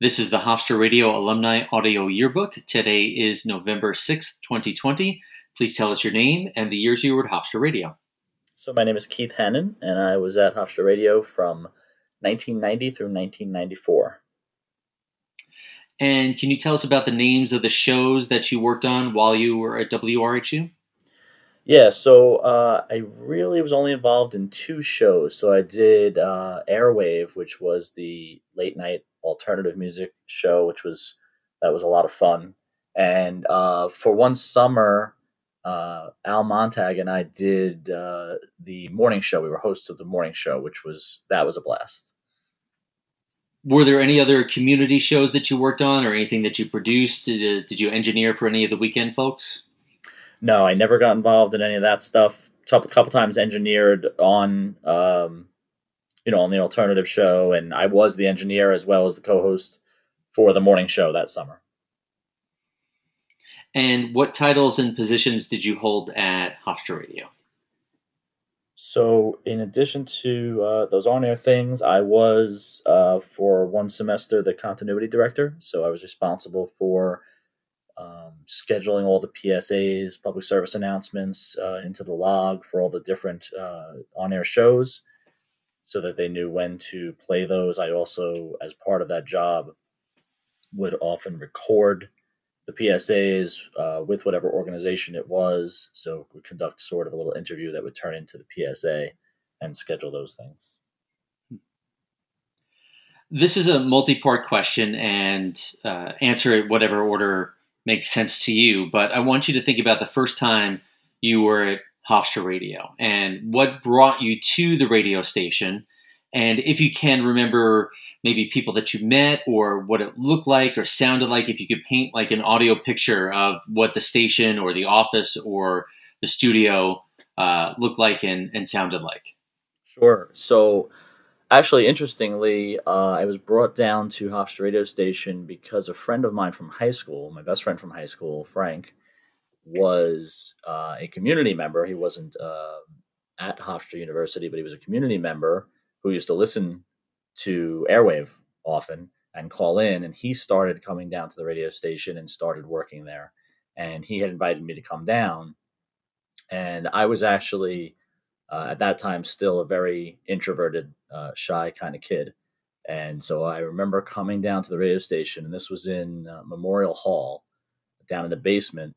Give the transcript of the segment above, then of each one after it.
This is the Hofstra Radio Alumni Audio Yearbook. Today is November 6th, 2020. Please tell us your name and the years you were at Hofstra Radio. So, my name is Keith Hannan, and I was at Hofstra Radio from 1990 through 1994. And can you tell us about the names of the shows that you worked on while you were at WRHU? Yeah, so uh, I really was only involved in two shows. So I did uh, Airwave, which was the late night alternative music show, which was that was a lot of fun. And uh, for one summer, uh, Al Montag and I did uh, the morning show. We were hosts of the morning show, which was that was a blast. Were there any other community shows that you worked on, or anything that you produced? Did, did you engineer for any of the weekend folks? No, I never got involved in any of that stuff. A couple times engineered on um, you know, on the alternative show, and I was the engineer as well as the co-host for the morning show that summer. And what titles and positions did you hold at Hofstra Radio? So, in addition to uh, those on-air things, I was uh, for one semester the continuity director. So I was responsible for um, scheduling all the PSAs, public service announcements uh, into the log for all the different uh, on-air shows so that they knew when to play those. I also, as part of that job, would often record the PSAs uh, with whatever organization it was. So we conduct sort of a little interview that would turn into the PSA and schedule those things. This is a multi-part question, and uh, answer it whatever order makes sense to you. But I want you to think about the first time you were at Hofstra Radio and what brought you to the radio station. And if you can remember maybe people that you met or what it looked like or sounded like, if you could paint like an audio picture of what the station or the office or the studio uh, looked like and, and sounded like. Sure. So, actually, interestingly, uh, I was brought down to Hofstra radio station because a friend of mine from high school, my best friend from high school, Frank, was uh, a community member. He wasn't uh, at Hofstra University, but he was a community member who used to listen to Airwave often and call in. And he started coming down to the radio station and started working there. And he had invited me to come down. And I was actually, uh, at that time, still a very introverted, uh, shy kind of kid. And so I remember coming down to the radio station, and this was in uh, Memorial Hall, down in the basement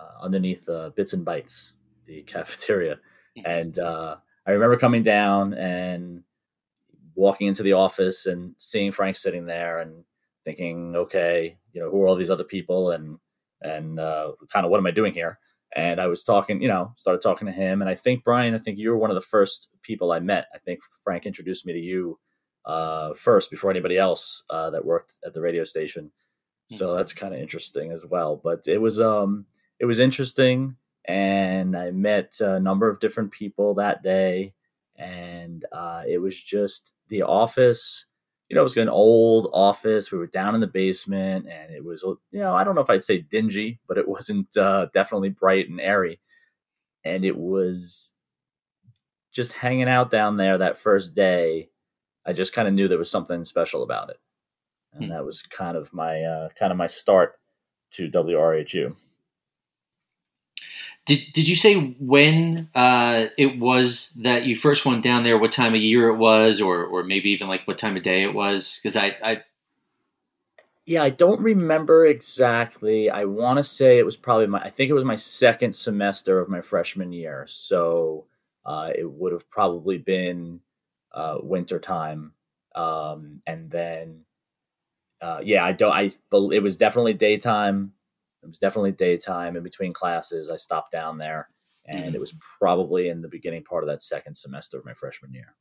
uh, underneath uh, Bits and Bytes, the cafeteria. Mm-hmm. And uh, I remember coming down and walking into the office and seeing Frank sitting there and thinking, okay, you know, who are all these other people and and uh, kind of what am I doing here? And I was talking, you know, started talking to him, and I think Brian, I think you were one of the first people I met. I think Frank introduced me to you uh, first before anybody else uh, that worked at the radio station. So mm-hmm. that's kind of interesting as well. But it was um, it was interesting, and I met a number of different people that day, and uh, it was just the office. You know, it was an old office. We were down in the basement, and it was, you know, I don't know if I'd say dingy, but it wasn't uh, definitely bright and airy. And it was just hanging out down there that first day. I just kind of knew there was something special about it, and hmm. that was kind of my uh, kind of my start to WRHU. Did Did you say when uh, it was that you first went down there? What time of year it was, or or maybe even like what time of day it was? Because I, I yeah, I don't remember exactly. I want to say it was probably my. I think it was my second semester of my freshman year, so uh, it would have probably been uh, winter time, um, and then uh, yeah, I don't. I it was definitely daytime. It was definitely daytime in between classes. I stopped down there, and mm-hmm. it was probably in the beginning part of that second semester of my freshman year.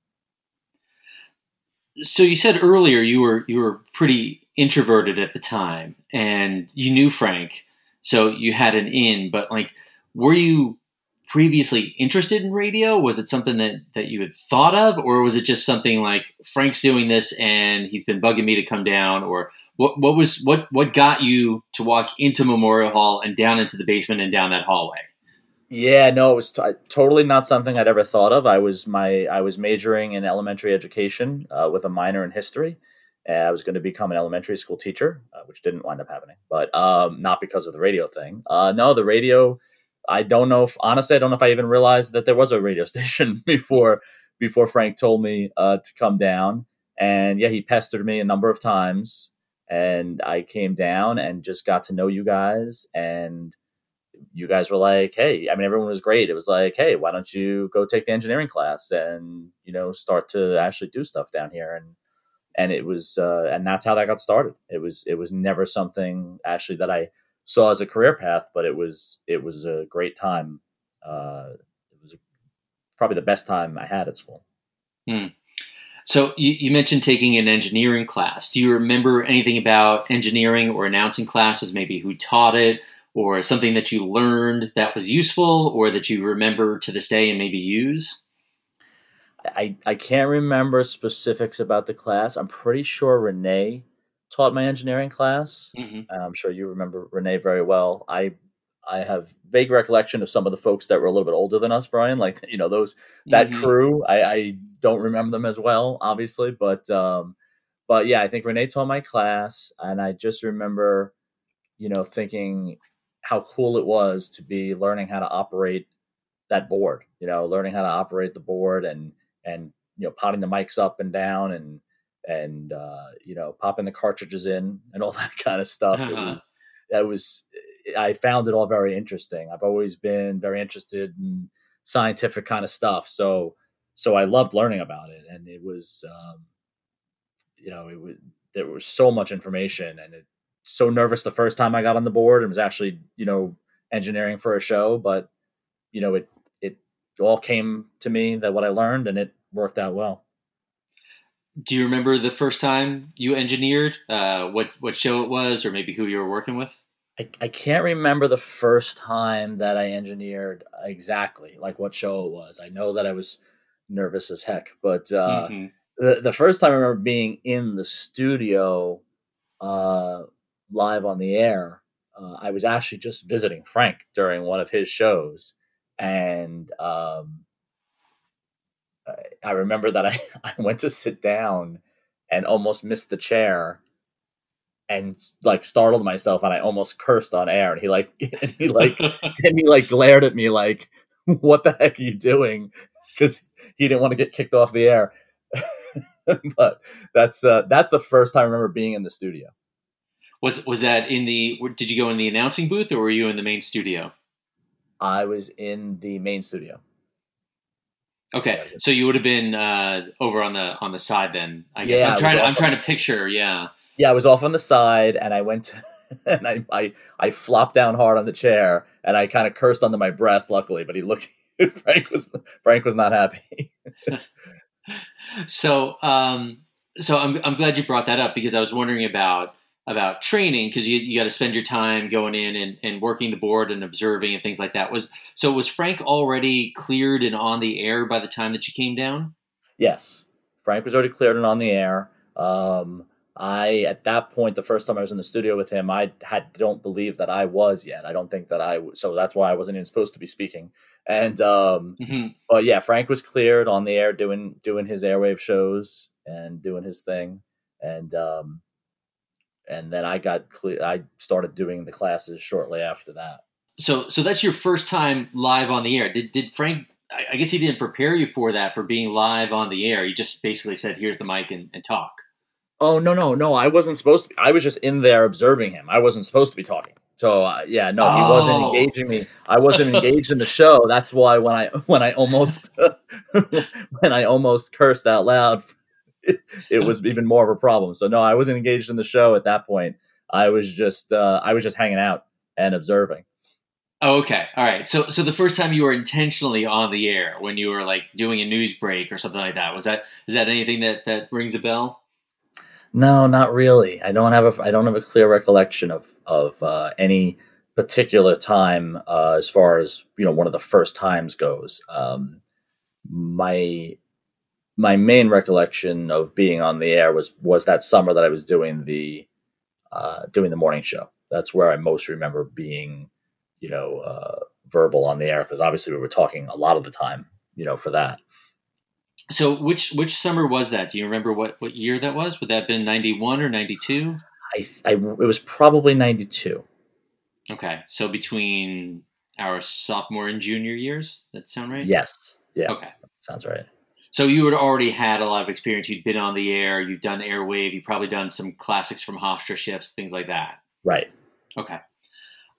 So you said earlier you were you were pretty introverted at the time, and you knew Frank, so you had an in. But like, were you previously interested in radio? Was it something that that you had thought of, or was it just something like Frank's doing this and he's been bugging me to come down, or what what was what what got you to walk into Memorial Hall and down into the basement and down that hallway? Yeah, no, it was t- totally not something I'd ever thought of. I was my I was majoring in elementary education uh, with a minor in history, I was going to become an elementary school teacher, uh, which didn't wind up happening, but um, not because of the radio thing. Uh, no, the radio. I don't know if honestly, I don't know if I even realized that there was a radio station before before Frank told me uh, to come down. And yeah, he pestered me a number of times, and I came down and just got to know you guys. And you guys were like, "Hey," I mean, everyone was great. It was like, "Hey, why don't you go take the engineering class and you know start to actually do stuff down here?" And and it was uh, and that's how that got started. It was it was never something actually that I saw as a career path, but it was it was a great time. Uh, it was probably the best time I had at school. Hmm. So you, you, mentioned taking an engineering class. Do you remember anything about engineering or announcing classes? Maybe who taught it, or something that you learned that was useful, or that you remember to this day and maybe use? I, I can't remember specifics about the class. I'm pretty sure Renee taught my engineering class. Mm-hmm. I'm sure you remember Renee very well. I I have vague recollection of some of the folks that were a little bit older than us, Brian. Like you know those that mm-hmm. crew. I, I don't remember them as well, obviously, but um, but yeah, I think Renee taught my class, and I just remember, you know, thinking how cool it was to be learning how to operate that board. You know, learning how to operate the board and and you know potting the mics up and down and and uh, you know popping the cartridges in and all that kind of stuff. Uh-huh. It was that was I found it all very interesting. I've always been very interested in scientific kind of stuff, so so I loved learning about it, and it was um, you know it was there was so much information and it so nervous the first time I got on the board and was actually you know engineering for a show, but you know it it all came to me that what I learned and it worked out well. Do you remember the first time you engineered? Uh, what what show it was, or maybe who you were working with? I, I can't remember the first time that I engineered exactly, like what show it was. I know that I was nervous as heck, but uh, mm-hmm. the the first time I remember being in the studio, uh, live on the air, uh, I was actually just visiting Frank during one of his shows, and um, I remember that I, I went to sit down and almost missed the chair and like startled myself and I almost cursed on air and he like and he like and he like glared at me like what the heck are you doing? Because he didn't want to get kicked off the air. But that's uh that's the first time I remember being in the studio. Was was that in the did you go in the announcing booth or were you in the main studio? I was in the main studio Okay, so you would have been uh, over on the on the side then. I guess yeah, I'm trying. To, I'm trying to picture. Yeah. Yeah, I was off on the side, and I went to, and I, I I flopped down hard on the chair, and I kind of cursed under my breath. Luckily, but he looked. Frank was Frank was not happy. so, um, so I'm I'm glad you brought that up because I was wondering about about training because you, you got to spend your time going in and, and working the board and observing and things like that. Was so was frank already cleared and on the air by the time that you came down? Yes. Frank was already cleared and on the air. Um, i at that point the first time i was in the studio with him i had don't believe that i was yet. I don't think that i so that's why i wasn't even supposed to be speaking. And um, mm-hmm. but yeah frank was cleared on the air doing doing his airwave shows and doing his thing. And um, and then I got clear. I started doing the classes shortly after that. So, so that's your first time live on the air. Did did Frank? I guess he didn't prepare you for that for being live on the air. He just basically said, "Here's the mic and, and talk." Oh no no no! I wasn't supposed to. Be, I was just in there observing him. I wasn't supposed to be talking. So uh, yeah, no, he oh. wasn't engaging me. I wasn't engaged in the show. That's why when I when I almost when I almost cursed out loud it was even more of a problem. So no, I wasn't engaged in the show at that point. I was just uh, I was just hanging out and observing. Oh, okay, all right. So so the first time you were intentionally on the air when you were like doing a news break or something like that was that is that anything that that rings a bell? No, not really. I don't have a I don't have a clear recollection of of uh, any particular time uh, as far as you know one of the first times goes. Um, my my main recollection of being on the air was was that summer that I was doing the uh, doing the morning show. That's where I most remember being, you know, uh, verbal on the air because obviously we were talking a lot of the time, you know, for that. so which which summer was that? Do you remember what what year that was? Would that have been ninety one or ninety two? I, I it was probably ninety two. Okay, so between our sophomore and junior years, that sound right? Yes. Yeah. Okay. Sounds right. So you had already had a lot of experience. You'd been on the air. You've done airwave. You've probably done some classics from Hofstra shifts, things like that. Right. Okay.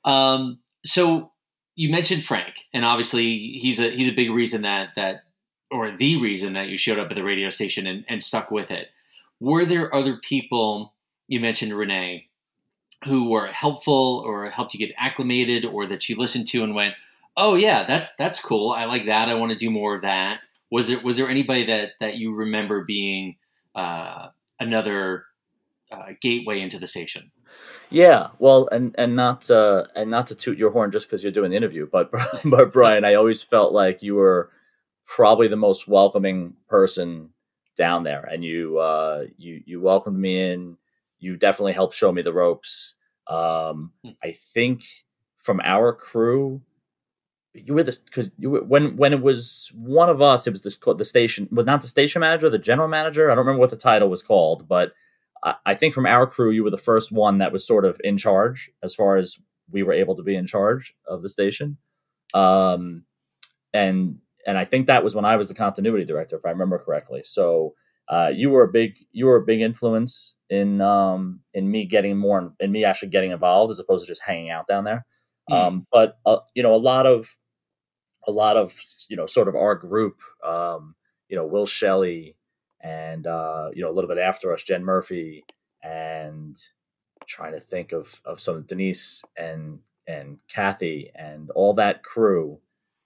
Um, so you mentioned Frank, and obviously he's a he's a big reason that that or the reason that you showed up at the radio station and, and stuck with it. Were there other people you mentioned Renee who were helpful or helped you get acclimated or that you listened to and went, "Oh yeah, that's that's cool. I like that. I want to do more of that." Was there was there anybody that that you remember being uh, another uh, gateway into the station? Yeah, well, and and not uh, and not to toot your horn just because you're doing the interview, but but Brian, I always felt like you were probably the most welcoming person down there, and you uh, you you welcomed me in. You definitely helped show me the ropes. Um, hmm. I think from our crew, you were this because you were, when when it was one of us, it was this the station, was not the station manager, the general manager. I don't remember what the title was called, but I, I think from our crew, you were the first one that was sort of in charge as far as we were able to be in charge of the station. Um, and and I think that was when I was the continuity director, if I remember correctly. So uh, you were a big you were a big influence in um, in me getting more in me actually getting involved as opposed to just hanging out down there. Mm. Um, but uh, you know, a lot of a lot of you know sort of our group um, you know will shelley and uh, you know a little bit after us jen murphy and trying to think of of some denise and and kathy and all that crew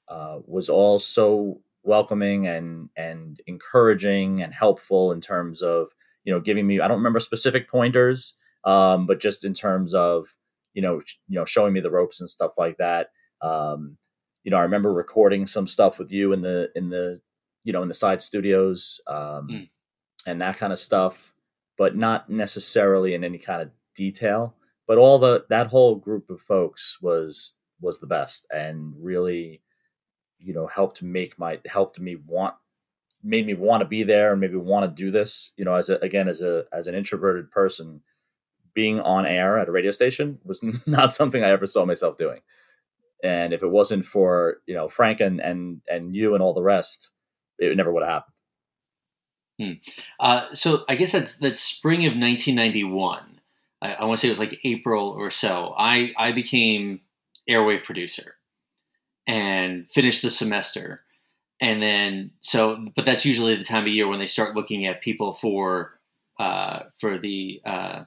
uh, was all so welcoming and and encouraging and helpful in terms of you know giving me i don't remember specific pointers um, but just in terms of you know you know showing me the ropes and stuff like that um, you know, I remember recording some stuff with you in the in the you know in the side studios um, mm. and that kind of stuff, but not necessarily in any kind of detail. But all the that whole group of folks was was the best and really, you know, helped make my helped me want made me want to be there and maybe want to do this. You know, as a, again as a as an introverted person, being on air at a radio station was not something I ever saw myself doing. And if it wasn't for you know Frank and and and you and all the rest, it never would have happened. Hmm. Uh, so I guess that's that spring of 1991. I, I want to say it was like April or so. I I became airwave producer and finished the semester. And then so, but that's usually the time of year when they start looking at people for uh, for the uh,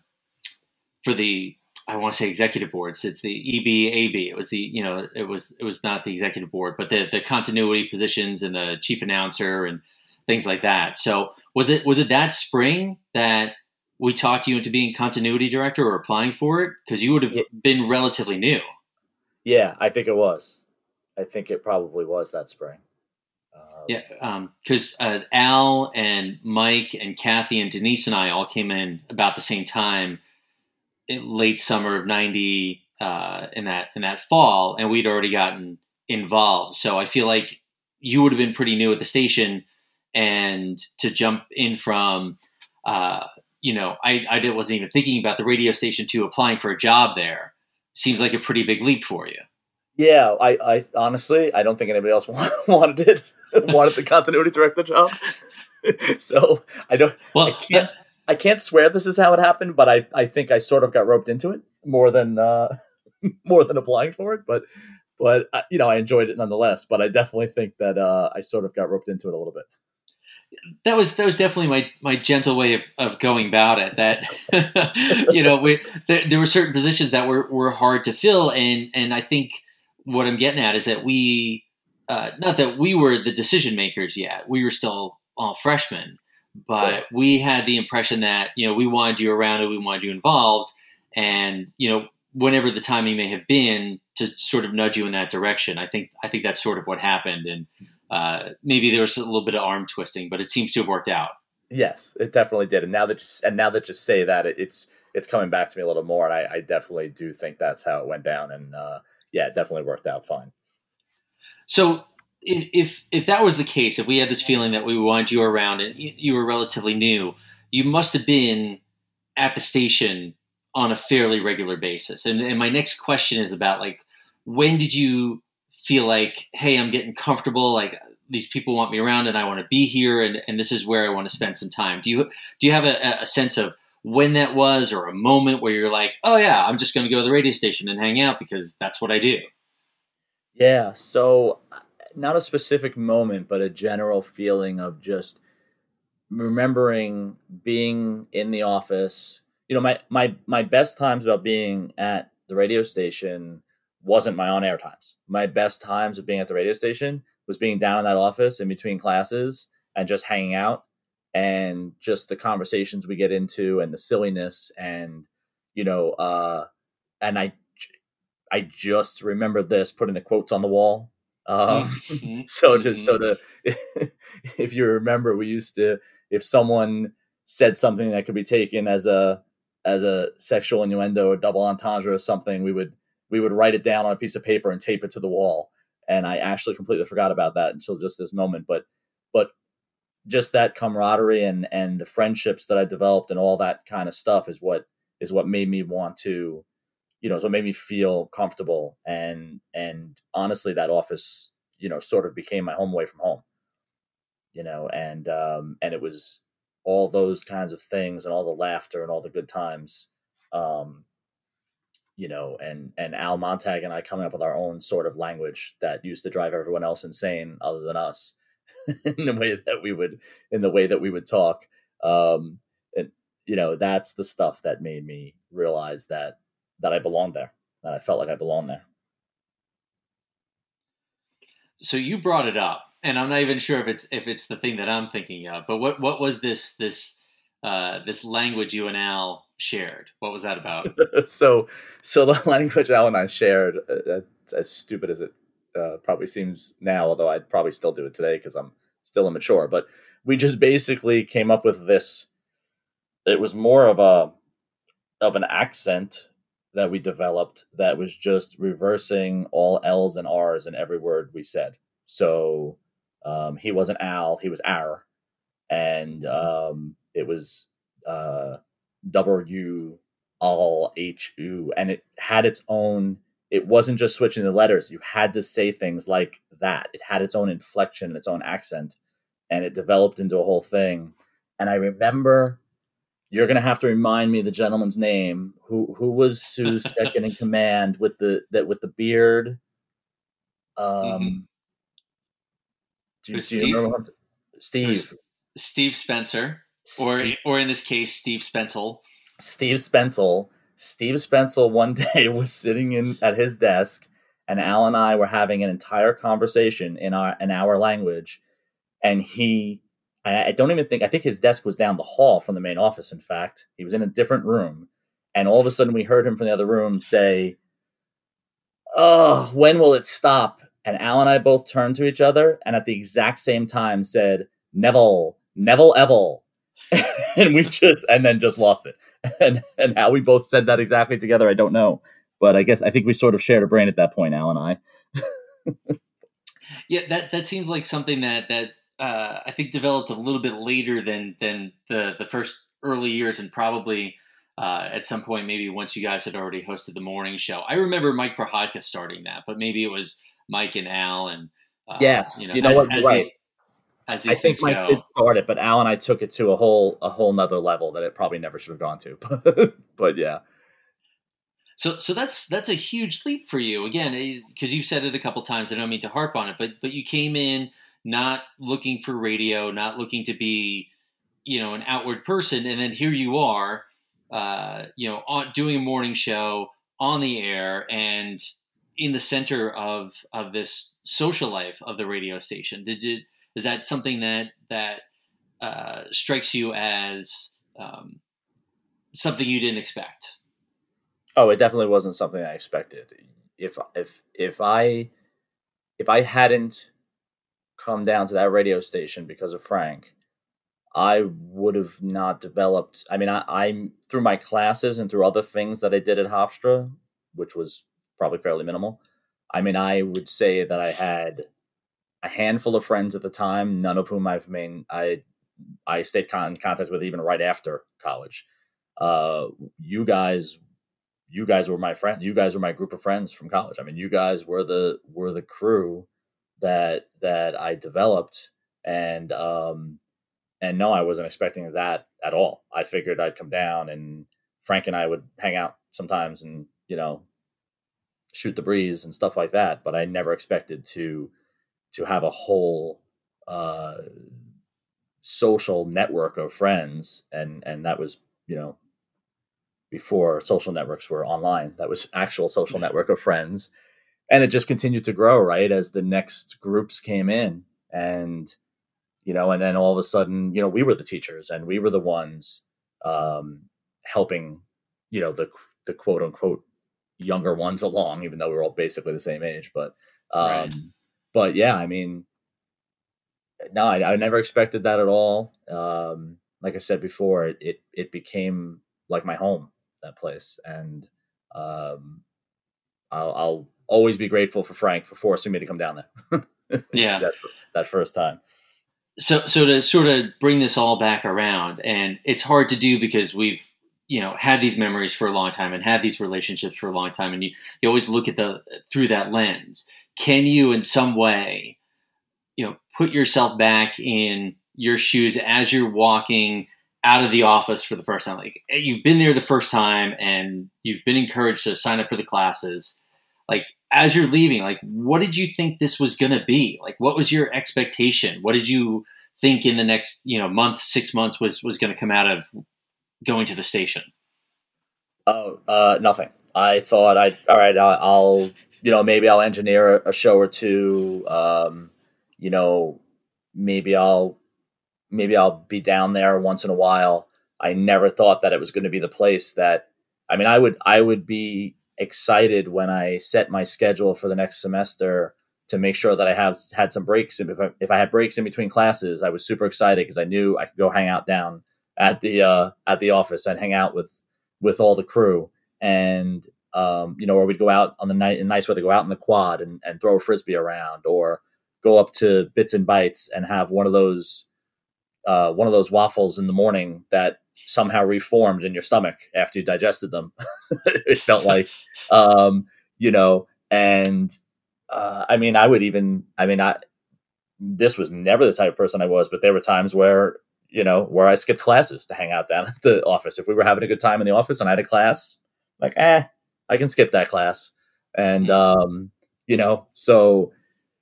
for the I want to say executive boards. It's the EBAB. It was the you know it was it was not the executive board, but the the continuity positions and the chief announcer and things like that. So was it was it that spring that we talked you into being continuity director or applying for it because you would have yeah. been relatively new. Yeah, I think it was. I think it probably was that spring. Um, yeah, because um, uh, Al and Mike and Kathy and Denise and I all came in about the same time late summer of '90 uh, in that in that fall, and we'd already gotten involved. So I feel like you would have been pretty new at the station, and to jump in from, uh, you know, I I wasn't even thinking about the radio station to applying for a job there. Seems like a pretty big leap for you. Yeah, I, I honestly I don't think anybody else wanted it wanted the continuity director job. so I don't. Well, I can't. I can't swear this is how it happened, but I, I think I sort of got roped into it more than uh, more than applying for it. But but uh, you know I enjoyed it nonetheless. But I definitely think that uh, I sort of got roped into it a little bit. That was that was definitely my, my gentle way of, of going about it. That you know we there, there were certain positions that were, were hard to fill, and and I think what I'm getting at is that we uh, not that we were the decision makers yet. We were still all freshmen but we had the impression that you know we wanted you around and we wanted you involved. And you know whenever the timing may have been to sort of nudge you in that direction i think i think that's sort of what happened. And uh, maybe there was a little bit of arm twisting but it seems to have worked out. Yes it definitely did. And now that just, and now that just say that it, it's it's coming back to me a little more. And I, I definitely do think that's how it went down. And uh, yeah it definitely worked out fine. So if if that was the case, if we had this feeling that we wanted you around and you were relatively new, you must have been at the station on a fairly regular basis. And, and my next question is about like when did you feel like, hey, I'm getting comfortable, like these people want me around and I want to be here and, and this is where I want to spend some time. Do you do you have a, a sense of when that was or a moment where you're like, oh yeah, I'm just going to go to the radio station and hang out because that's what I do? Yeah. So, not a specific moment, but a general feeling of just remembering being in the office. You know, my my my best times about being at the radio station wasn't my on air times. My best times of being at the radio station was being down in that office in between classes and just hanging out and just the conversations we get into and the silliness and you know uh and i i just remember this putting the quotes on the wall um mm-hmm. so just so mm-hmm. the if you remember we used to if someone said something that could be taken as a as a sexual innuendo or double entendre or something we would we would write it down on a piece of paper and tape it to the wall and I actually completely forgot about that until just this moment. But but just that camaraderie and and the friendships that I developed and all that kind of stuff is what is what made me want to, you know, so what made me feel comfortable and and honestly, that office, you know, sort of became my home away from home. You know, and um, and it was all those kinds of things and all the laughter and all the good times um, you know, and and Al Montag and I coming up with our own sort of language that used to drive everyone else insane other than us in the way that we would in the way that we would talk. Um, and you know, that's the stuff that made me realize that that I belonged there, that I felt like I belonged there. So you brought it up, and I'm not even sure if it's if it's the thing that I'm thinking of. But what what was this this uh, this language you and Al shared. What was that about? so, so the language Al and I shared, uh, as stupid as it uh, probably seems now, although I'd probably still do it today because I'm still immature. But we just basically came up with this. It was more of a of an accent that we developed that was just reversing all L's and R's in every word we said. So um, he wasn't Al, he was Ar, and um, it was uh, W all H U, and it had its own. It wasn't just switching the letters. You had to say things like that. It had its own inflection, its own accent, and it developed into a whole thing. And I remember you're gonna have to remind me the gentleman's name. Who who was Sue's second in command with the that with the beard? Um, mm-hmm. do, you, do you remember Steve? Steve Spencer or Steve, or in this case, Steve Spencel. Steve Spencel. Steve Spencel one day was sitting in at his desk, and Al and I were having an entire conversation in our in our language, and he. I, I don't even think I think his desk was down the hall from the main office. In fact, he was in a different room, and all of a sudden we heard him from the other room say, "Oh, when will it stop?" And Al and I both turned to each other, and at the exact same time said, "Neville, Neville, Evil." and we just and then just lost it. And and how we both said that exactly together, I don't know. But I guess I think we sort of shared a brain at that point, Al and I. yeah, that that seems like something that that uh, I think developed a little bit later than than the the first early years, and probably uh, at some point, maybe once you guys had already hosted the morning show. I remember Mike Prohodka starting that, but maybe it was Mike and Al and uh, yes, you know, you know as, what, as right. These, I think Mike did start it, but Al and I took it to a whole a whole nother level that it probably never should have gone to. but yeah. So so that's that's a huge leap for you again because eh, you said it a couple times. I don't mean to harp on it, but but you came in not looking for radio, not looking to be you know an outward person, and then here you are, uh, you know, on, doing a morning show on the air and in the center of of this social life of the radio station. Did you? is that something that that uh, strikes you as um, something you didn't expect? Oh, it definitely wasn't something I expected. If if if I if I hadn't come down to that radio station because of Frank, I would have not developed. I mean, I, I'm through my classes and through other things that I did at Hofstra, which was probably fairly minimal. I mean, I would say that I had a handful of friends at the time, none of whom I've made I I stayed con- in contact with even right after college. Uh, you guys, you guys were my friend. You guys were my group of friends from college. I mean, you guys were the were the crew that that I developed, and um, and no, I wasn't expecting that at all. I figured I'd come down and Frank and I would hang out sometimes and you know shoot the breeze and stuff like that. But I never expected to to have a whole uh, social network of friends, and and that was you know before social networks were online. That was actual social network of friends, and it just continued to grow right as the next groups came in, and you know, and then all of a sudden, you know, we were the teachers and we were the ones um, helping, you know, the the quote unquote younger ones along, even though we were all basically the same age. But um, right. but yeah, I mean, no, I, I, never expected that at all. Um, like I said before, it, it, it became like my home that place, and um, I'll, I'll always be grateful for Frank for forcing me to come down there. yeah, that, that first time. So so to sort of bring this all back around and it's hard to do because we've you know had these memories for a long time and had these relationships for a long time and you, you always look at the through that lens. Can you in some way you know put yourself back in your shoes as you're walking out of the office for the first time? Like you've been there the first time and you've been encouraged to sign up for the classes. Like as you're leaving, like what did you think this was going to be? Like what was your expectation? What did you think in the next, you know, month, 6 months was was going to come out of going to the station? Oh, uh, nothing. I thought I all right, I'll, you know, maybe I'll engineer a, a show or two um, you know, maybe I'll maybe I'll be down there once in a while. I never thought that it was going to be the place that I mean, I would I would be excited when I set my schedule for the next semester to make sure that I have had some breaks. If I, if I had breaks in between classes, I was super excited because I knew I could go hang out down at the uh, at the office and hang out with with all the crew. And um, you know, or we'd go out on the night in nice weather, go out in the quad and, and throw a frisbee around, or go up to Bits and Bites and have one of those uh, one of those waffles in the morning that somehow reformed in your stomach after you digested them. it felt like, um, you know, and uh, I mean, I would even, I mean, I, this was never the type of person I was, but there were times where, you know, where I skipped classes to hang out down at the office. If we were having a good time in the office and I had a class, like, eh, I can skip that class. And, um, you know, so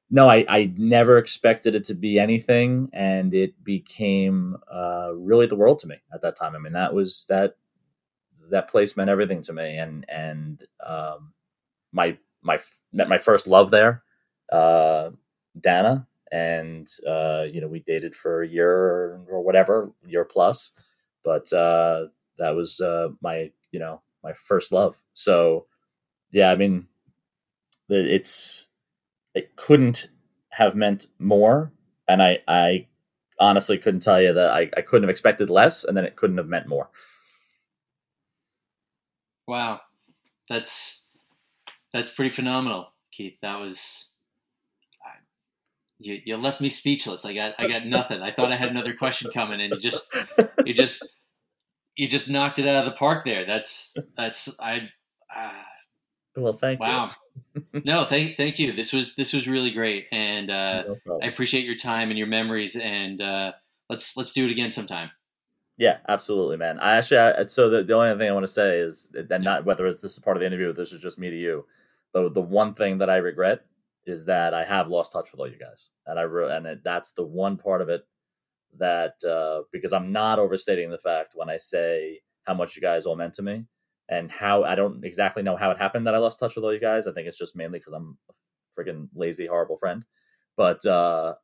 no, I, I never expected it to be anything, and it became uh, really the world to me at that time. I mean, that was that that place meant everything to me, and and um, my my met my first love there, uh, Dana, and uh, you know we dated for a year or whatever, year plus, but uh, that was uh, my you know my first love. So yeah, I mean, it's it couldn't have meant more, and I I honestly couldn't tell you that I, I couldn't have expected less, and then it couldn't have meant more. Wow, that's that's pretty phenomenal, Keith. That was you, you left me speechless. I got I got nothing. I thought I had another question coming, and you just you just you just knocked it out of the park there. That's that's I. well, thank wow. you. Wow. no, thank thank you. This was this was really great, and uh, no I appreciate your time and your memories. And uh, let's let's do it again sometime. Yeah, absolutely, man. I actually I, so the, the only thing I want to say is that not whether this is part of the interview or this is just me to you. The the one thing that I regret is that I have lost touch with all you guys, and I re- and it, that's the one part of it that uh, because I'm not overstating the fact when I say how much you guys all meant to me and how I don't exactly know how it happened that I lost touch with all you guys. I think it's just mainly because I'm a freaking lazy, horrible friend. But uh,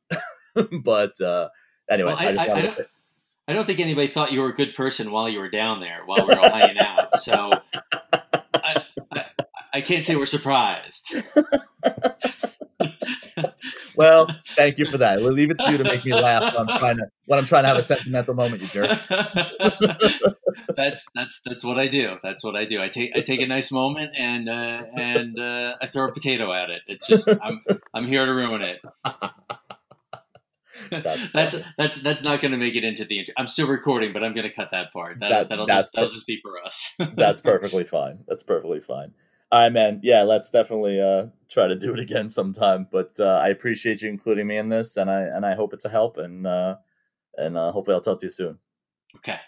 but uh, anyway, well, I, I, just I, I, don't, I don't think anybody thought you were a good person while you were down there while we were all hanging out. So I, I, I can't say we're surprised. well, thank you for that. We'll leave it to you to make me laugh when I'm trying to when I'm trying to have a sentimental moment, you jerk. That's that's that's what I do. That's what I do. I take I take a nice moment and uh, and uh, I throw a potato at it. It's just I'm I'm here to ruin it. that's that's, that's that's not going to make it into the. I'm still recording, but I'm going to cut that part. That, that will just that'll just be for us. that's perfectly fine. That's perfectly fine. All right, man. Yeah, let's definitely uh, try to do it again sometime. But uh, I appreciate you including me in this, and I and I hope it's a help, and uh, and uh, hopefully I'll talk to you soon. Okay.